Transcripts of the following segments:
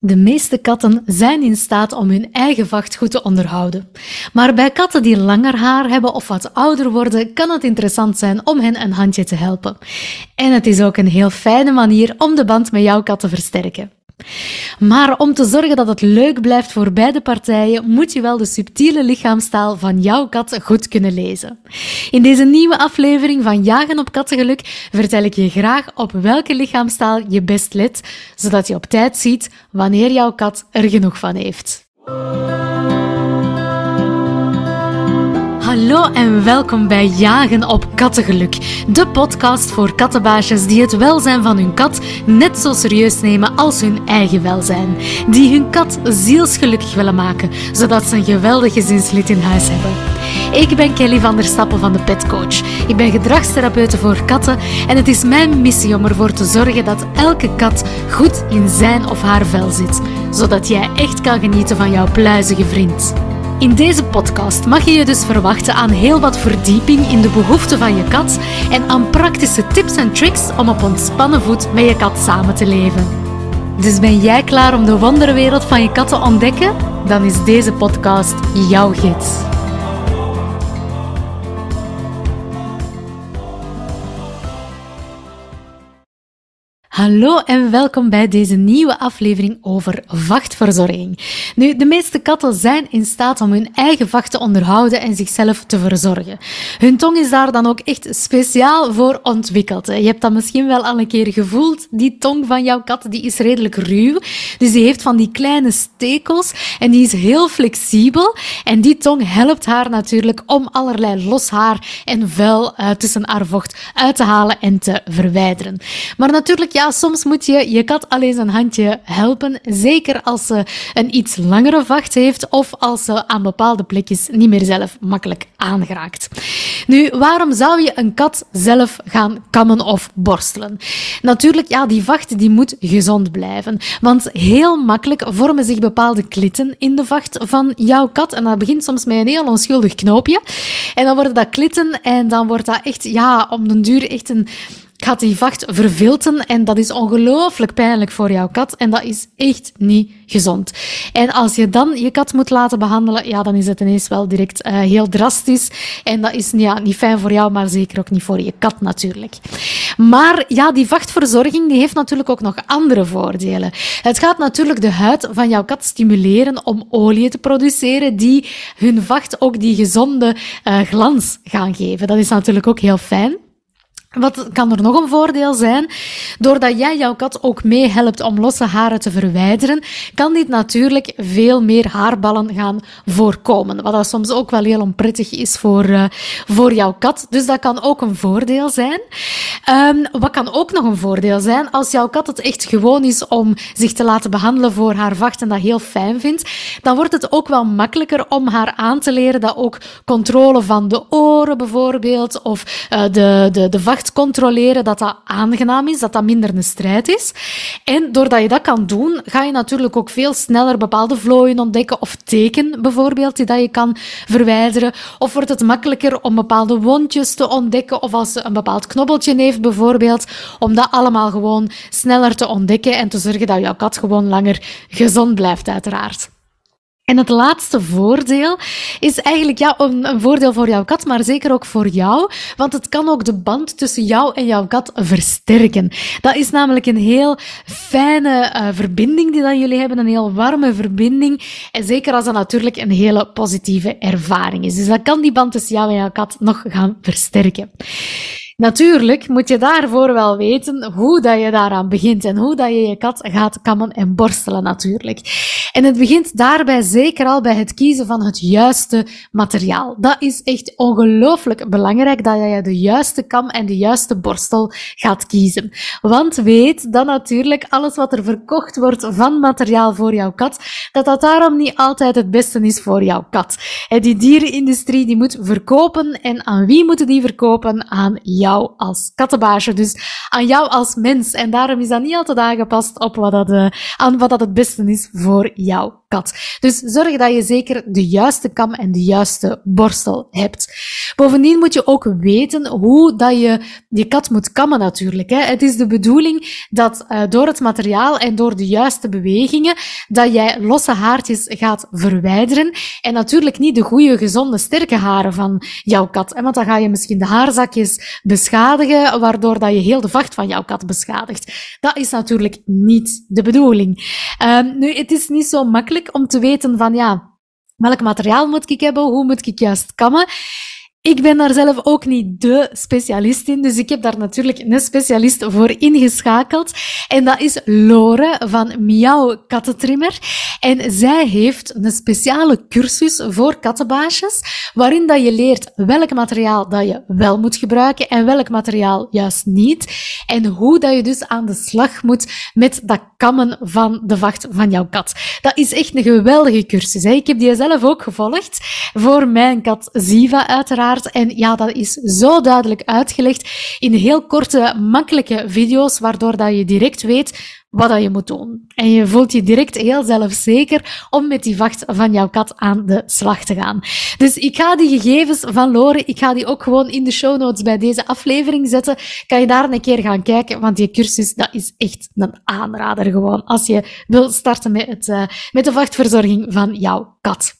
De meeste katten zijn in staat om hun eigen vacht goed te onderhouden. Maar bij katten die langer haar hebben of wat ouder worden, kan het interessant zijn om hen een handje te helpen. En het is ook een heel fijne manier om de band met jouw kat te versterken. Maar om te zorgen dat het leuk blijft voor beide partijen, moet je wel de subtiele lichaamstaal van jouw kat goed kunnen lezen. In deze nieuwe aflevering van Jagen op Kattengeluk vertel ik je graag op welke lichaamstaal je best let, zodat je op tijd ziet wanneer jouw kat er genoeg van heeft. Hallo en welkom bij Jagen op Kattengeluk, de podcast voor kattenbaasjes die het welzijn van hun kat net zo serieus nemen als hun eigen welzijn. Die hun kat zielsgelukkig willen maken, zodat ze een geweldig gezinslid in huis hebben. Ik ben Kelly van der Stappen van de Pet Coach. Ik ben gedragstherapeute voor katten en het is mijn missie om ervoor te zorgen dat elke kat goed in zijn of haar vel zit, zodat jij echt kan genieten van jouw pluizige vriend. In deze podcast mag je je dus verwachten aan heel wat verdieping in de behoeften van je kat en aan praktische tips en tricks om op ontspannen voet met je kat samen te leven. Dus ben jij klaar om de wonderwereld van je kat te ontdekken? Dan is deze podcast jouw gids. Hallo en welkom bij deze nieuwe aflevering over vachtverzorging. Nu, de meeste katten zijn in staat om hun eigen vacht te onderhouden en zichzelf te verzorgen. Hun tong is daar dan ook echt speciaal voor ontwikkeld. Je hebt dat misschien wel al een keer gevoeld. Die tong van jouw kat die is redelijk ruw, dus die heeft van die kleine stekels en die is heel flexibel. En die tong helpt haar natuurlijk om allerlei los haar en vuil uh, tussen haar vocht uit te halen en te verwijderen. Maar natuurlijk, ja, soms moet je je kat alleen een handje helpen. Zeker als ze een iets langere vacht heeft of als ze aan bepaalde plekjes niet meer zelf makkelijk aangeraakt. Nu, waarom zou je een kat zelf gaan kammen of borstelen? Natuurlijk, ja, die vacht die moet gezond blijven. Want heel makkelijk vormen zich bepaalde klitten in de vacht van jouw kat. En dat begint soms met een heel onschuldig knoopje. En dan worden dat klitten en dan wordt dat echt, ja, om den duur echt een gaat die vacht vervilten en dat is ongelooflijk pijnlijk voor jouw kat en dat is echt niet gezond. En als je dan je kat moet laten behandelen, ja, dan is het ineens wel direct uh, heel drastisch en dat is ja, niet fijn voor jou, maar zeker ook niet voor je kat natuurlijk. Maar ja, die vachtverzorging die heeft natuurlijk ook nog andere voordelen. Het gaat natuurlijk de huid van jouw kat stimuleren om olie te produceren die hun vacht ook die gezonde uh, glans gaan geven. Dat is natuurlijk ook heel fijn. Wat kan er nog een voordeel zijn? Doordat jij jouw kat ook meehelpt om losse haren te verwijderen, kan dit natuurlijk veel meer haarballen gaan voorkomen. Wat soms ook wel heel onprettig is voor, uh, voor jouw kat. Dus dat kan ook een voordeel zijn. Um, wat kan ook nog een voordeel zijn? Als jouw kat het echt gewoon is om zich te laten behandelen voor haar vacht en dat heel fijn vindt, dan wordt het ook wel makkelijker om haar aan te leren dat ook controle van de oren bijvoorbeeld, of uh, de, de, de vacht controleren dat dat aangenaam is, dat dat minder een strijd is. En doordat je dat kan doen, ga je natuurlijk ook veel sneller bepaalde vlooien ontdekken of teken bijvoorbeeld die dat je kan verwijderen. Of wordt het makkelijker om bepaalde wondjes te ontdekken of als ze een bepaald knobbeltje heeft bijvoorbeeld, om dat allemaal gewoon sneller te ontdekken en te zorgen dat jouw kat gewoon langer gezond blijft uiteraard. En het laatste voordeel is eigenlijk ja, een, voordeel voor jouw kat, maar zeker ook voor jou, want het kan ook de band tussen jou en jouw kat versterken. Dat is namelijk een heel fijne uh, verbinding die dat jullie hebben, een heel warme verbinding. En zeker als dat natuurlijk een hele positieve ervaring is. Dus dat kan die band tussen jou en jouw kat nog gaan versterken. Natuurlijk moet je daarvoor wel weten hoe dat je daaraan begint en hoe dat je je kat gaat kammen en borstelen natuurlijk. En het begint daarbij zeker al bij het kiezen van het juiste materiaal. Dat is echt ongelooflijk belangrijk dat je de juiste kam en de juiste borstel gaat kiezen. Want weet dat natuurlijk alles wat er verkocht wordt van materiaal voor jouw kat, dat dat daarom niet altijd het beste is voor jouw kat. Die dierenindustrie die moet verkopen en aan wie moeten die verkopen? Aan jou jou als kattenbaasje, dus aan jou als mens. En daarom is dat niet altijd aangepast op wat dat, uh, aan wat dat het beste is voor jou. Kat. Dus zorg dat je zeker de juiste kam en de juiste borstel hebt. Bovendien moet je ook weten hoe dat je je kat moet kammen natuurlijk. Hè. Het is de bedoeling dat uh, door het materiaal en door de juiste bewegingen, dat jij losse haartjes gaat verwijderen. En natuurlijk niet de goede, gezonde, sterke haren van jouw kat. Want dan ga je misschien de haarzakjes beschadigen, waardoor dat je heel de vacht van jouw kat beschadigt. Dat is natuurlijk niet de bedoeling. Um, nu, het is niet zo makkelijk om te weten van ja, welk materiaal moet ik hebben, hoe moet ik juist kammen. Ik ben daar zelf ook niet de specialist in, dus ik heb daar natuurlijk een specialist voor ingeschakeld. En dat is Lore van Miauw Kattentrimmer. En zij heeft een speciale cursus voor kattenbaasjes, waarin dat je leert welk materiaal dat je wel moet gebruiken en welk materiaal juist niet. En hoe dat je dus aan de slag moet met dat kammen van de vacht van jouw kat. Dat is echt een geweldige cursus. Hè? Ik heb die zelf ook gevolgd voor mijn kat Ziva uiteraard. En ja, dat is zo duidelijk uitgelegd in heel korte, makkelijke video's, waardoor dat je direct weet wat dat je moet doen. En je voelt je direct heel zelfzeker om met die vacht van jouw kat aan de slag te gaan. Dus ik ga die gegevens van Lore, ik ga die ook gewoon in de show notes bij deze aflevering zetten. Kan je daar een keer gaan kijken, want die cursus, dat is echt een aanrader gewoon. Als je wil starten met, het, uh, met de vachtverzorging van jouw kat.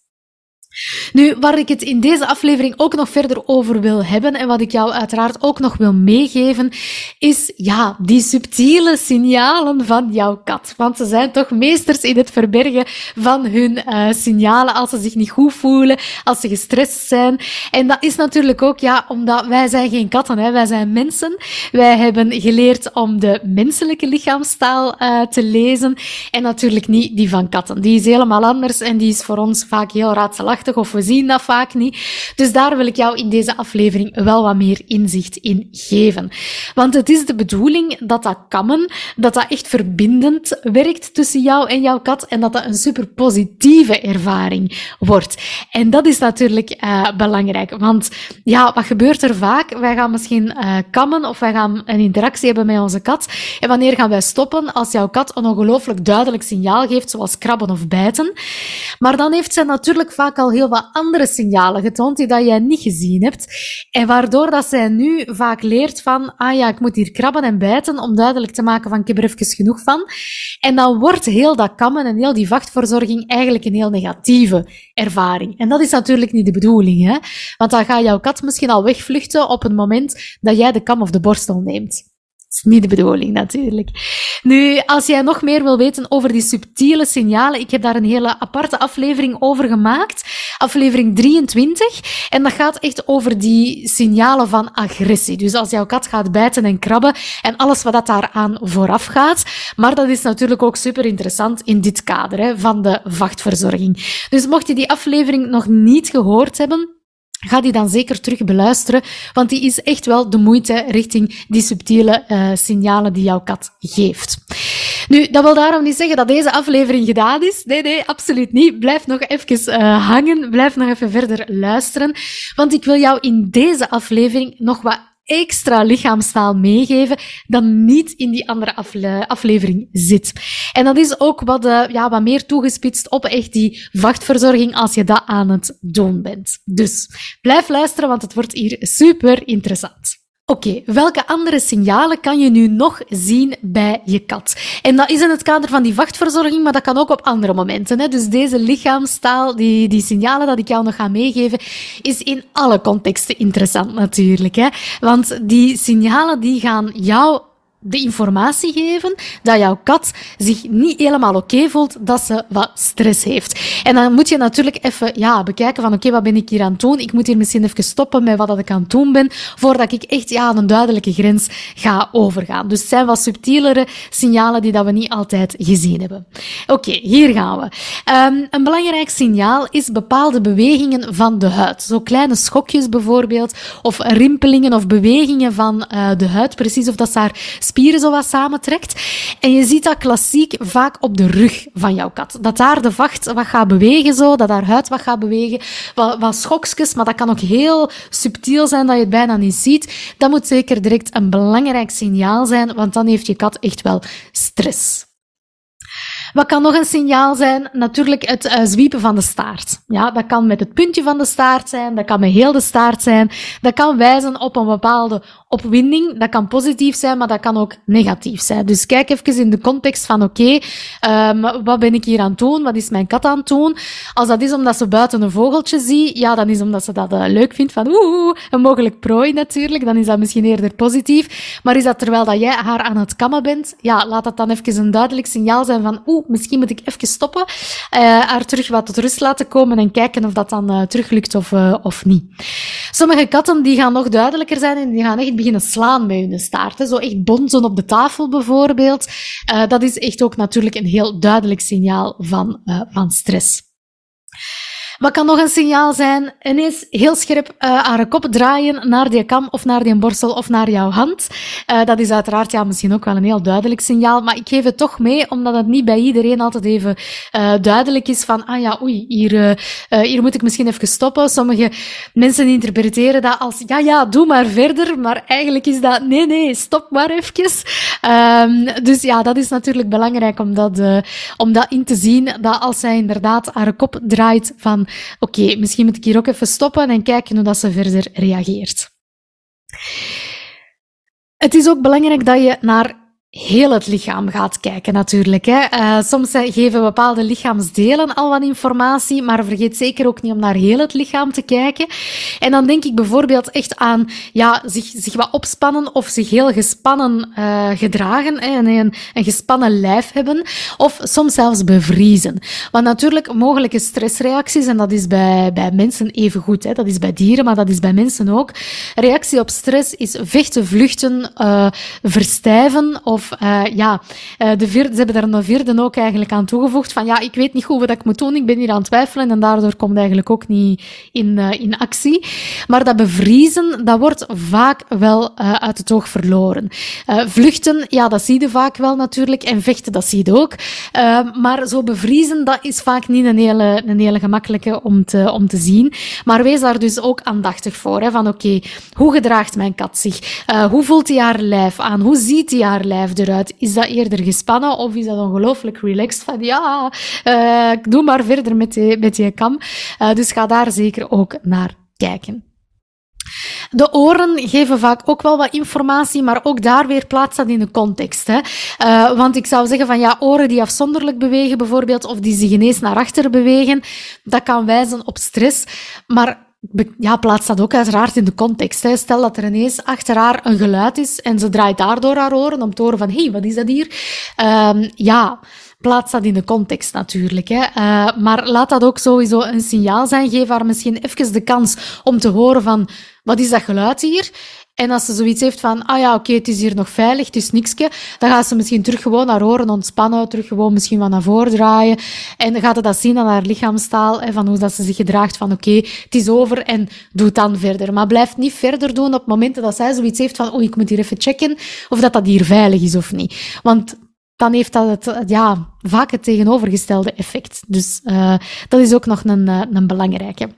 Nu, waar ik het in deze aflevering ook nog verder over wil hebben en wat ik jou uiteraard ook nog wil meegeven, is ja, die subtiele signalen van jouw kat. Want ze zijn toch meesters in het verbergen van hun uh, signalen als ze zich niet goed voelen, als ze gestrest zijn. En dat is natuurlijk ook ja, omdat wij zijn geen katten, hè, wij zijn mensen. Wij hebben geleerd om de menselijke lichaamstaal uh, te lezen en natuurlijk niet die van katten. Die is helemaal anders en die is voor ons vaak heel raadselachtig of we zien dat vaak niet. Dus daar wil ik jou in deze aflevering wel wat meer inzicht in geven. Want het is de bedoeling dat dat kammen, dat dat echt verbindend werkt tussen jou en jouw kat en dat dat een super positieve ervaring wordt. En dat is natuurlijk uh, belangrijk, want ja, wat gebeurt er vaak? Wij gaan misschien uh, kammen of wij gaan een interactie hebben met onze kat. En wanneer gaan wij stoppen? Als jouw kat een ongelooflijk duidelijk signaal geeft, zoals krabben of bijten. Maar dan heeft zij natuurlijk vaak al heel wat andere signalen getoond die dat jij niet gezien hebt. En waardoor dat zij nu vaak leert van, ah ja, ik moet hier krabben en bijten om duidelijk te maken van, ik heb er even genoeg van. En dan wordt heel dat kammen en heel die vachtverzorging eigenlijk een heel negatieve ervaring. En dat is natuurlijk niet de bedoeling, hè. Want dan gaat jouw kat misschien al wegvluchten op het moment dat jij de kam of de borstel neemt is niet de bedoeling natuurlijk. Nu, als jij nog meer wil weten over die subtiele signalen, ik heb daar een hele aparte aflevering over gemaakt. Aflevering 23. En dat gaat echt over die signalen van agressie. Dus als jouw kat gaat bijten en krabben en alles wat dat daaraan vooraf gaat. Maar dat is natuurlijk ook super interessant in dit kader hè, van de vachtverzorging. Dus mocht je die aflevering nog niet gehoord hebben, Ga die dan zeker terug beluisteren, want die is echt wel de moeite richting die subtiele uh, signalen die jouw kat geeft. Nu, dat wil daarom niet zeggen dat deze aflevering gedaan is. Nee, nee, absoluut niet. Blijf nog even uh, hangen, blijf nog even verder luisteren, want ik wil jou in deze aflevering nog wat extra lichaamstaal meegeven dan niet in die andere afle aflevering zit. En dat is ook wat, uh, ja, wat meer toegespitst op echt die vachtverzorging als je dat aan het doen bent. Dus blijf luisteren, want het wordt hier super interessant. Oké, okay, welke andere signalen kan je nu nog zien bij je kat? En dat is in het kader van die vachtverzorging, maar dat kan ook op andere momenten. Hè? Dus deze lichaamstaal, die, die signalen dat ik jou nog ga meegeven, is in alle contexten interessant natuurlijk. Hè? Want die signalen die gaan jou de informatie geven dat jouw kat zich niet helemaal oké voelt, dat ze wat stress heeft. En dan moet je natuurlijk even ja, bekijken van oké, wat ben ik hier aan het doen? Ik moet hier misschien even stoppen met wat dat ik aan het doen ben, voordat ik echt ja, een duidelijke grens ga overgaan. Dus het zijn wat subtielere signalen die dat we niet altijd gezien hebben. Oké, hier gaan we. Um, een belangrijk signaal is bepaalde bewegingen van de huid. Zo kleine schokjes bijvoorbeeld, of rimpelingen of bewegingen van uh, de huid, precies of dat daar spieren zo wat samentrekt. En je ziet dat klassiek vaak op de rug van jouw kat. Dat daar de vacht wat gaat bewegen zo, dat haar huid wat gaat bewegen. Wat, wat schokjes, maar dat kan ook heel subtiel zijn dat je het bijna niet ziet. Dat moet zeker direct een belangrijk signaal zijn, want dan heeft je kat echt wel stress. Wat kan nog een signaal zijn? Natuurlijk het uh, zwiepen van de staart. Ja, dat kan met het puntje van de staart zijn, dat kan met heel de staart zijn. Dat kan wijzen op een bepaalde opwinding. Dat kan positief zijn, maar dat kan ook negatief zijn. Dus kijk even in de context van oké, um, wat ben ik hier aan het doen? Wat is mijn kat aan het doen? Als dat is omdat ze buiten een vogeltje ziet, ja, dan is omdat ze dat uh, leuk vindt van oeh, een mogelijk prooi natuurlijk. Dan is dat misschien eerder positief. Maar is dat terwijl dat jij haar aan het kammen bent? Ja, laat dat dan even een duidelijk signaal zijn van oeh, misschien moet ik even stoppen. Uh, haar terug wat tot rust laten komen en kijken of dat dan uh, terug lukt of, uh, of niet. Sommige katten die gaan nog duidelijker zijn en die gaan echt beginnen slaan met hun staart. Hè. Zo echt bonzen op de tafel bijvoorbeeld. dat is echt ook natuurlijk een heel duidelijk signaal van, van stress. Wat kan nog een signaal zijn? Ineens heel scherp uh, haar kop draaien naar die kam of naar die borstel of naar jouw hand. Uh, dat is uiteraard ja, misschien ook wel een heel duidelijk signaal, maar ik geef het toch mee, omdat het niet bij iedereen altijd even uh, duidelijk is van, ah ja, oei, hier, hier moet ik misschien even stoppen. Sommige mensen interpreteren dat als, ja, ja, doe maar verder, maar eigenlijk is dat, nee, nee, stop maar even. Um, dus ja, dat is natuurlijk belangrijk om dat, om dat in te zien, dat als zij inderdaad haar kop draait van oké, misschien moet ik hier ook even stoppen en kijken hoe dat ze verder reageert. Het is ook belangrijk dat je naar heel het lichaam gaat kijken natuurlijk. Hè. Uh, soms geven bepaalde lichaamsdelen al wat informatie, maar vergeet zeker ook niet om naar heel het lichaam te kijken. En dan denk ik bijvoorbeeld echt aan ja, zich, zich wat opspannen of zich heel gespannen uh, gedragen en een, een gespannen lijf hebben. Of soms zelfs bevriezen. Want natuurlijk mogelijke stressreacties, en dat is bij, bij mensen even goed, hè, dat is bij dieren, maar dat is bij mensen ook. Reactie op stress is vechten, vluchten, uh, verstijven of of uh, ja, uh, de ze hebben daar een vierde ook eigenlijk aan toegevoegd. Van ja, ik weet niet goed wat ik moet doen. Ik ben hier aan het twijfelen. En daardoor komt eigenlijk ook niet in, uh, in actie. Maar dat bevriezen, dat wordt vaak wel uit het oog verloren. vluchten, ja, dat zie je vaak wel natuurlijk. En vechten, dat zie je ook. maar zo bevriezen, dat is vaak niet een hele, een hele gemakkelijke om te, om te zien. Maar wees daar dus ook aandachtig voor. Hè, van oké, hoe gedraagt mijn kat zich? hoe voelt hij haar lijf aan? Hoe ziet hij haar lijf? Eruit? Is dat eerder gespannen of is dat ongelooflijk relaxed van ja, uh, doe maar verder met je, met kam. Uh, dus ga daar zeker ook naar kijken. De oren geven vaak ook wel wat informatie, maar ook daar weer plaats dat in de context. Hè. Uh, want ik zou zeggen van ja, oren die afzonderlijk bewegen bijvoorbeeld, of die zich ineens naar achter bewegen, dat kan wijzen op stress. Maar ja, plaats dat ook uiteraard in de context. Hè. Stel dat er ineens achter haar een geluid is en ze draait daardoor haar oren om te horen van hé, hey, wat is dat hier? Um, ja, plaats dat in de context natuurlijk. Hè. Uh, maar laat dat ook sowieso een signaal zijn. Geef haar misschien even de kans om te horen van wat is dat geluid hier? En als ze zoiets heeft van, ah ja, oké, het is hier nog veilig, het is nikske, dan gaat ze misschien terug gewoon naar horen ontspannen, terug gewoon misschien wat naar voren draaien. En gaat ze dat zien aan haar lichaamstaal, en van hoe dat ze zich gedraagt van, oké, het is over en doe dan verder. Maar blijf niet verder doen op momenten dat zij zoiets heeft van, oh, ik moet hier even checken of dat dat hier veilig is of niet. Want dan heeft dat het, ja, vaak het tegenovergestelde effect. Dus uh, dat is ook nog een, eh, een belangrijke.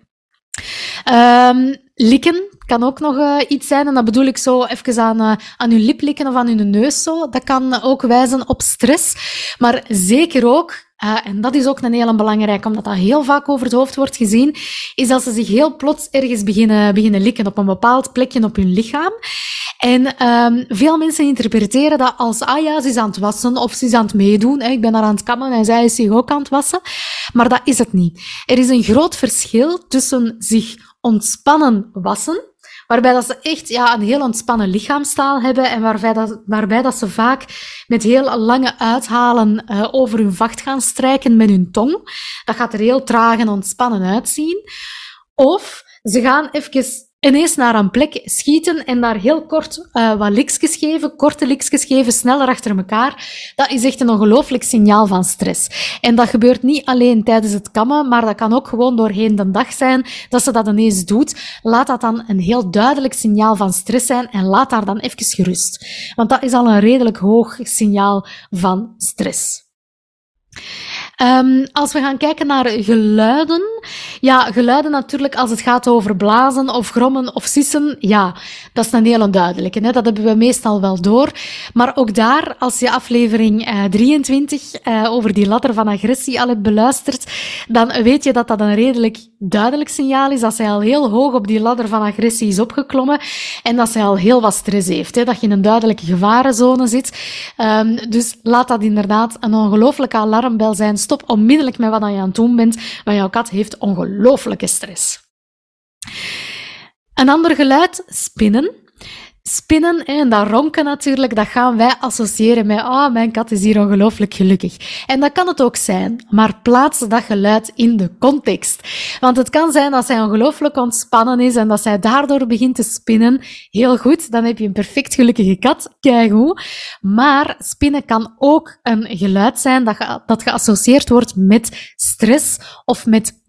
Um, likken kan ook nog uh, iets zijn. En dat bedoel ik zo even aan, uh, aan uw lip likken of aan uw neus zo. Dat kan ook wijzen op stress. Maar zeker ook, uh, en dat is ook een hele belangrijke, omdat dat heel vaak over het hoofd wordt gezien, is dat ze zich heel plots ergens beginnen, beginnen likken op een bepaald plekje op hun lichaam. En um, veel mensen interpreteren dat als, ah ja, ze is aan het wassen of ze is aan het meedoen. Hè, ik ben haar aan het kammen en zij is zich ook aan het wassen. Maar dat is het niet. Er is een groot verschil tussen zich ontspannen wassen, waarbij dat ze echt ja, een heel ontspannen lichaamstaal hebben en waarbij dat, waarbij dat ze vaak met heel lange uithalen uh, over hun vacht gaan strijken met hun tong. Dat gaat er heel traag en ontspannen uitzien. Of ze gaan even ineens naar een plek schieten en daar heel kort uh, wat liksjes geven, korte liksjes geven, sneller achter elkaar, dat is echt een ongelooflijk signaal van stress. En dat gebeurt niet alleen tijdens het kammen, maar dat kan ook gewoon doorheen de dag zijn dat ze dat ineens doet. Laat dat dan een heel duidelijk signaal van stress zijn en laat daar dan even gerust. Want dat is al een redelijk hoog signaal van stress. Um, als we gaan kijken naar geluiden, ja, geluiden natuurlijk als het gaat over blazen of grommen of sissen, ja, dat is een hele duidelijke. Hè? Dat hebben we meestal wel door. Maar ook daar, als je aflevering uh, 23 uh, over die ladder van agressie al hebt beluisterd, dan weet je dat dat een redelijk duidelijk signaal is dat zij al heel hoog op die ladder van agressie is opgeklommen en dat zij al heel wat stress heeft. Hè? Dat je in een duidelijke gevarenzone zit. Um, dus laat dat inderdaad een ongelooflijke alarmbel zijn. Stop onmiddellijk met wat je aan het doen bent, want jouw kat heeft ongelooflijke stress. Een ander geluid, spinnen. Spinnen en dat ronken natuurlijk, dat gaan wij associëren met oh, mijn kat is hier ongelooflijk gelukkig. En dat kan het ook zijn, maar plaats dat geluid in de context. Want het kan zijn dat zij ongelooflijk ontspannen is en dat zij daardoor begint te spinnen. Heel goed, dan heb je een perfect gelukkige kat, keigoed. Maar spinnen kan ook een geluid zijn dat, dat geassocieerd wordt met stress of met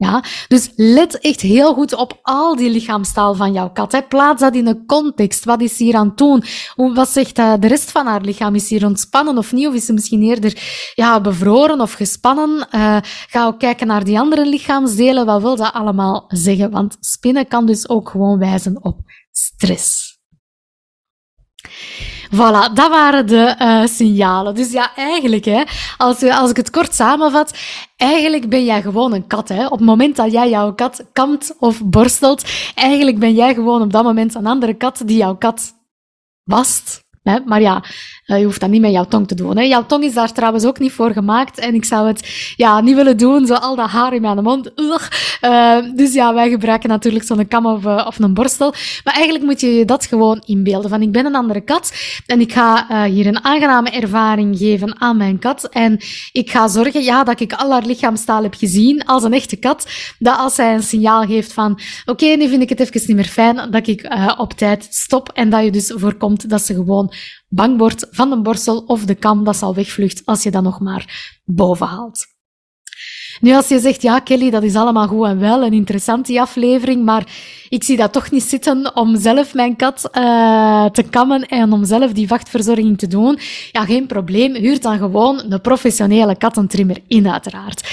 Ja, dus let echt heel goed op al die lichaamstaal van jouw kat. Hè. Plaats dat in een context. Wat is hier aan het doen? Hoe, wat zegt uh, de rest van haar lichaam? Is hier ontspannen of niet? Of is ze misschien eerder ja, bevroren of gespannen? Uh, ga ook kijken naar die andere lichaamsdelen. Wat wil dat allemaal zeggen? Want spinnen kan dus ook gewoon wijzen op stress. Voilà, dat waren de uh, signalen. Dus ja, eigenlijk, hè, als, als ik het kort samenvat, eigenlijk ben jij gewoon een kat. Hè. Op het moment dat jij jouw kat kamt of borstelt, eigenlijk ben jij gewoon op dat moment een andere kat die jouw kat wast. Hè. Maar ja, uh, je hoeft dat niet met jouw tong te doen. Hè. Jouw tong is daar trouwens ook niet voor gemaakt. En ik zou het ja, niet willen doen, zo al dat haar in mijn mond. Uh, dus ja, wij gebruiken natuurlijk zo'n kam of, uh, of een borstel. Maar eigenlijk moet je je dat gewoon inbeelden. Van ik ben een andere kat en ik ga hier een aangename ervaring geven aan mijn kat. En ik ga zorgen ja, dat ik al haar lichaamstaal heb gezien als een echte kat. Dat als zij een signaal geeft van oké, nu vind ik het even niet meer fijn, dat ik op tijd stop. En dat je dus voorkomt dat ze gewoon bang wordt van de borstel of de kam dat zal wegvlucht als je dat nog maar boven haalt. Nu, als je zegt, ja, Kelly, dat is allemaal goed en wel, een interessante aflevering, maar ik zie dat toch niet zitten om zelf mijn kat uh, te kammen en om zelf die vachtverzorging te doen. Ja, geen probleem. Huur dan gewoon een professionele kattentrimmer in, uiteraard.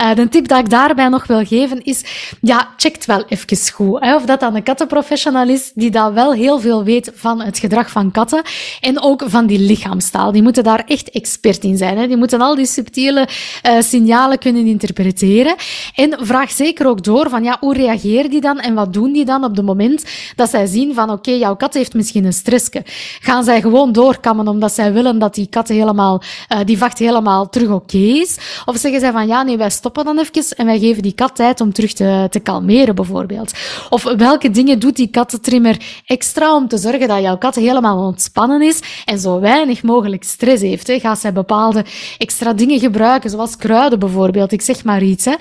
Uh, de tip dat ik daarbij nog wil geven is, ja, checkt wel even goed. Hè, of dat dan een kattenprofessional is die dat wel heel veel weet van het gedrag van katten en ook van die lichaamstaal. Die moeten daar echt expert in zijn. Hè. Die moeten al die subtiele uh, signalen kunnen interpreteren. En vraag zeker ook door van, ja, hoe reageert die dan en wat doen die dan op het moment dat zij zien van, oké, jouw kat heeft misschien een stressje. Gaan zij gewoon doorkammen omdat zij willen dat die kat helemaal, uh, die vacht helemaal terug oké is? Of zeggen zij van, ja, nee, wij stoppen dan even en wij geven die kat tijd om terug te, te kalmeren, bijvoorbeeld. Of welke dingen doet die kattentrimmer extra om te zorgen dat jouw kat helemaal ontspannen is en zo weinig mogelijk stress heeft? Hè? Gaat zij bepaalde extra dingen gebruiken, zoals kruiden bijvoorbeeld? Ik zeg maar iets. Hè?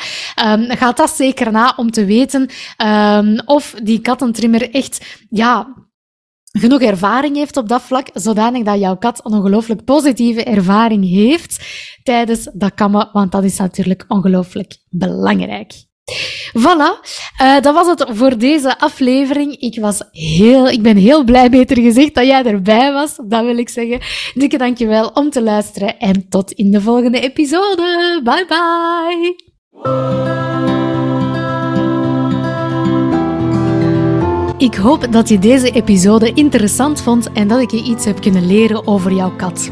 Um, gaat dat zeker na om te weten um, of die kattentrimmer echt, ja, genoeg ervaring heeft op dat vlak, zodanig dat jouw kat een ongelooflijk positieve ervaring heeft tijdens dat kammen, want dat is natuurlijk ongelooflijk belangrijk. Voilà, uh, dat was het voor deze aflevering. Ik, was heel, ik ben heel blij, beter gezegd, dat jij erbij was. Dat wil ik zeggen. Dikke dankjewel om te luisteren en tot in de volgende episode. Bye bye. Ik hoop dat je deze episode interessant vond en dat ik je iets heb kunnen leren over jouw kat.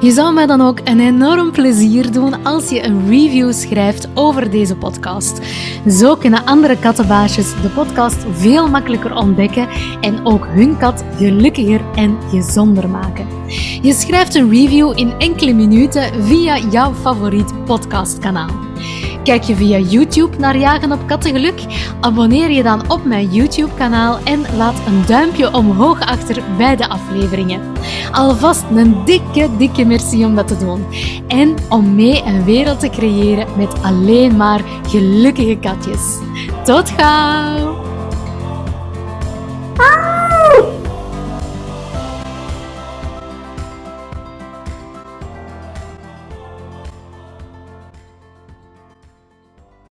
Je zou mij dan ook een enorm plezier doen als je een review schrijft over deze podcast. Zo kunnen andere kattenbaasjes de podcast veel makkelijker ontdekken en ook hun kat gelukkiger en gezonder maken. Je schrijft een review in enkele minuten via jouw favoriet podcastkanaal. Kijk je via YouTube naar Jagen op Kattengeluk? Abonneer je dan op mijn YouTube-kanaal en laat een duimpje omhoog achter bij de afleveringen. Alvast een dikke, dikke merci om dat te doen. En om mee een wereld te creëren met alleen maar gelukkige katjes. Tot gauw!